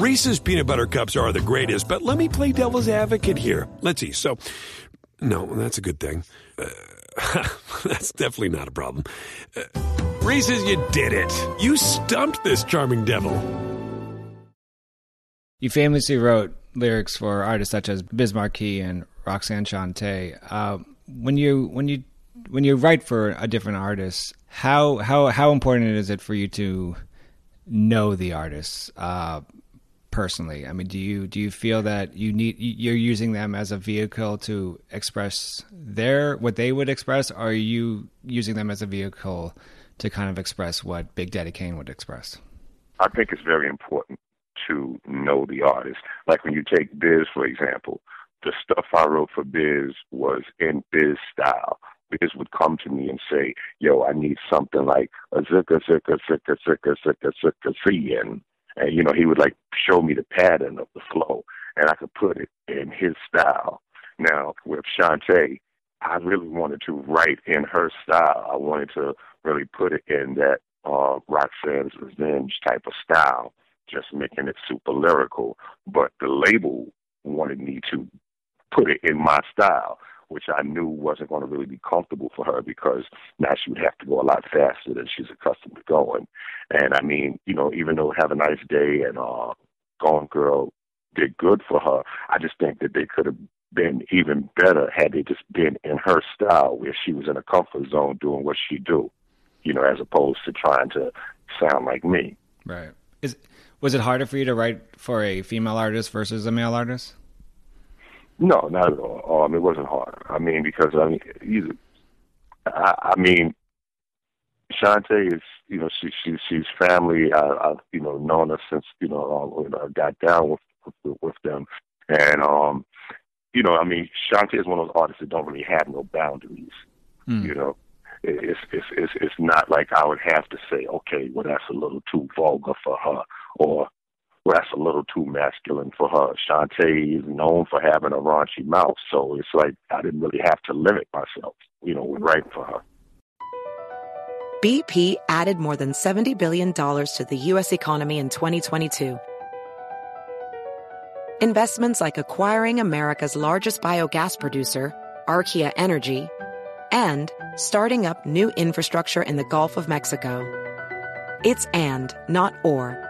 Reese's peanut butter cups are the greatest, but let me play devil's advocate here. Let's see. So, no, that's a good thing. Uh, that's definitely not a problem. Uh, Reese's, you did it. You stumped this charming devil. You famously wrote lyrics for artists such as Biz Markie and Roxanne Shante. Uh, when you when you when you write for a different artist, how how how important is it for you to know the artist uh, personally? I mean, do you do you feel that you need you're using them as a vehicle to express their what they would express? Are you using them as a vehicle to kind of express what Big Daddy Kane would express? I think it's very important to know the artist. Like when you take Biz, for example, the stuff I wrote for Biz was in Biz style. Biz would come to me and say, yo, I need something like a zika, zika, zika, zika, zika, zika, zika, and, you know, he would like show me the pattern of the flow, and I could put it in his style. Now, with Shante, I really wanted to write in her style. I wanted to really put it in that uh, Roxanne's Revenge type of style just making it super lyrical. But the label wanted me to put it in my style, which I knew wasn't going to really be comfortable for her because now she would have to go a lot faster than she's accustomed to going. And I mean, you know, even though Have a Nice Day and uh, Gone Girl did good for her, I just think that they could have been even better had they just been in her style where she was in a comfort zone doing what she do, you know, as opposed to trying to sound like me. Right. Is was it harder for you to write for a female artist versus a male artist? No, not at all. Um, it wasn't hard. I mean, because I mean, you, I, I mean, Shante is, you know, she, she she's family. I, I've you know known her since you know um, when I got down with, with with them, and um, you know, I mean, Shante is one of those artists that don't really have no boundaries. Mm. You know, it's it's it's it's not like I would have to say, okay, well that's a little too vulgar for her, or well that's a little too masculine for her. Shante is known for having a raunchy mouth, so it's like I didn't really have to limit myself, you know, when writing for her. BP added more than seventy billion dollars to the U.S. economy in 2022. Investments like acquiring America's largest biogas producer, Archaea Energy and starting up new infrastructure in the Gulf of Mexico. It's and, not or.